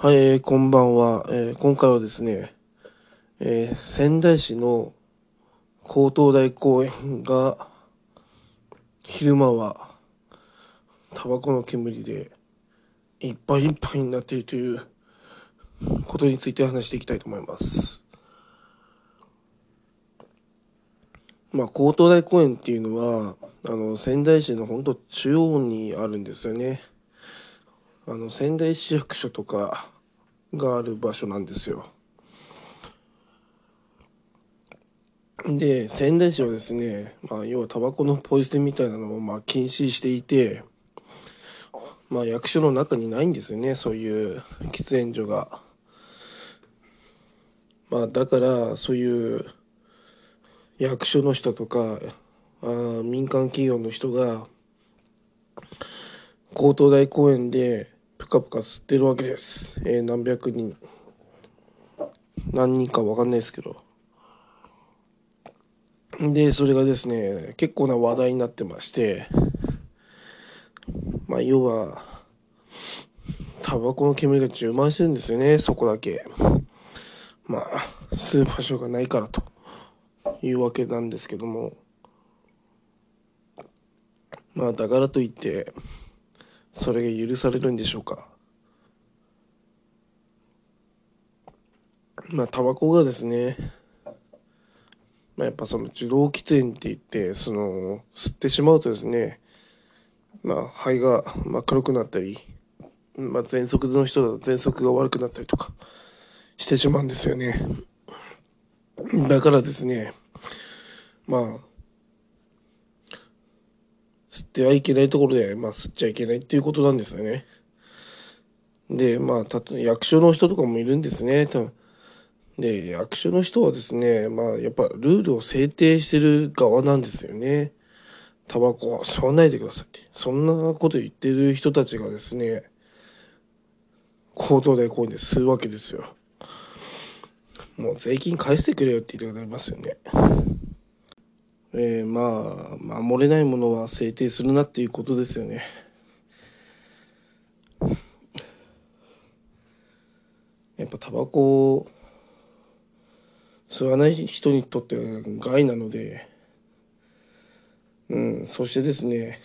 はい、えーこんばんは。えー今回はですね、えー仙台市の高等大公園が、昼間は、タバコの煙で、いっぱいいっぱいになっているということについて話していきたいと思います。まあ、高等大公園っていうのは、あの、仙台市の本当中央にあるんですよね。あの仙台市役所とかがある場所なんですよ。で仙台市はですね、まあ、要はタバコのポイ捨てみたいなのをまあ禁止していて、まあ、役所の中にないんですよねそういう喫煙所が。まあ、だからそういう役所の人とかあ民間企業の人が高等大公園でプカプカ吸ってるわけです、えー何百人。何人か分かんないですけど。でそれがですね結構な話題になってまして。まあ要はタバコの煙が充満してるんですよね。そこだけ。まあ吸う場所がないからと。いうわけなんですけども。まあだからといってそれが許されるんでしょうか？まあタバコがですねまあやっぱその受動喫煙って言ってその吸ってしまうとですねまあ肺が真っ黒くなったりまあ喘息の人だと喘息が悪くなったりとかしてしまうんですよね。だからですねまあ吸ってはいけないところで、まあ、吸っちゃいけないっていうことなんですよね。で、まあ、たと役所の人とかもいるんですね。多分で、役所の人はですね、まあ、やっぱルールを制定してる側なんですよね。タバコは吸わないでくださいって。そんなこと言ってる人たちがですね、高等大公園で吸うわけですよ。もう税金返してくれよって言いたくなりますよね。えー、まあ守れないものは制定するなっていうことですよね。やっぱタバコを吸わない人にとっては害なので、うん、そしてですね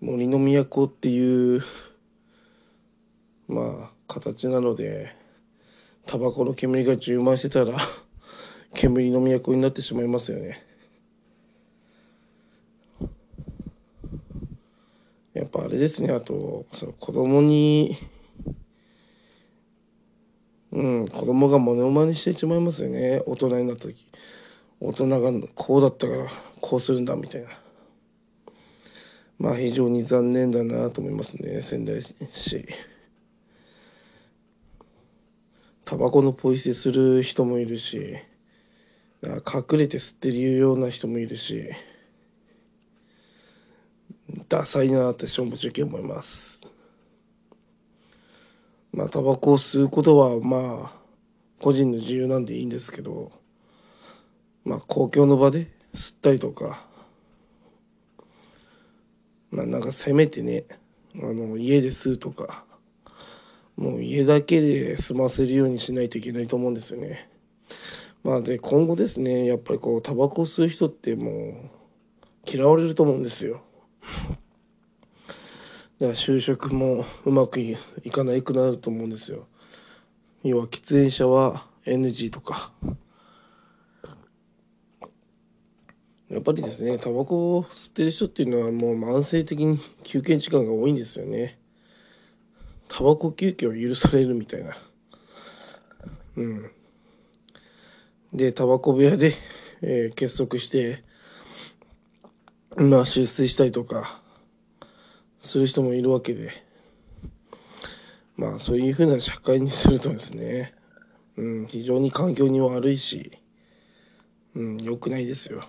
森の都っていうまあ形なのでタバコの煙が充満してたら煙の都になってしまいますよね。やっぱあれですね。あとその子供にうん子供がモノマネしてしまいますよね。大人になった時。大人がこうだったからこうするんだみたいな。まあ非常に残念だなと思いますね。仙台市。タバコのポイ捨てする人もいるし。隠れて吸ってるような人もいるしダサいなって正直思いますまあタバコを吸うことはまあ個人の自由なんでいいんですけどまあ公共の場で吸ったりとかまあなんかせめてねあの家で吸うとかもう家だけで済ませるようにしないといけないと思うんですよね。まあで今後ですねやっぱりこうタバコを吸う人ってもう嫌われると思うんですよ。だから就職もうまくいかないくなると思うんですよ。要は喫煙者は NG とか。やっぱりですねタバコを吸ってる人っていうのはもう慢性的に休憩時間が多いんですよね。タバコ休憩を許されるみたいな。うん。でタバコ部屋で、えー結束してまあ出世したりとかする人もいるわけでまあそういうふうな社会にするとですね、うん、非常に環境に悪いし、うん、良くないですよ。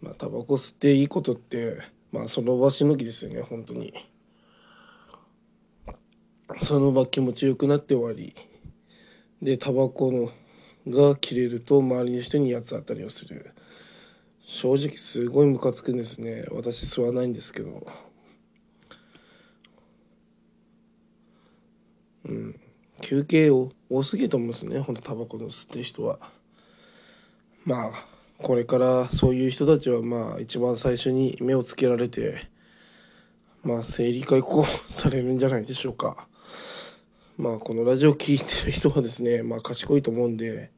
まあタバコ吸っていいことってまあその場しのぎですよね本当に。その場気持ちよくなって終わりでタバコのが切れると周りの人に八つ当たりをする。正直すごいムカつくんですね。私吸わないんですけど。うん。休憩を多すぎると思うんですね。ほんとタバコの吸ってる人は。まあこれからそういう人たちはまあ一番最初に目をつけられてまあ生理解雇されるんじゃないでしょうか。まあこのラジオ聴いてる人はですね まあ賢いと思うんで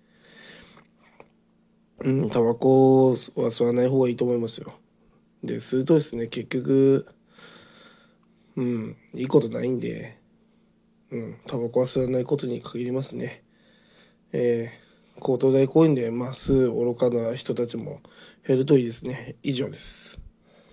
うんタバコは吸わない方がいいと思いますよ。で吸うとですね結局うんいいことないんでうんタバコは吸わないことに限りますね。えー、高等大公園でまあ吸う愚かな人たちも減るといいですね。以上です。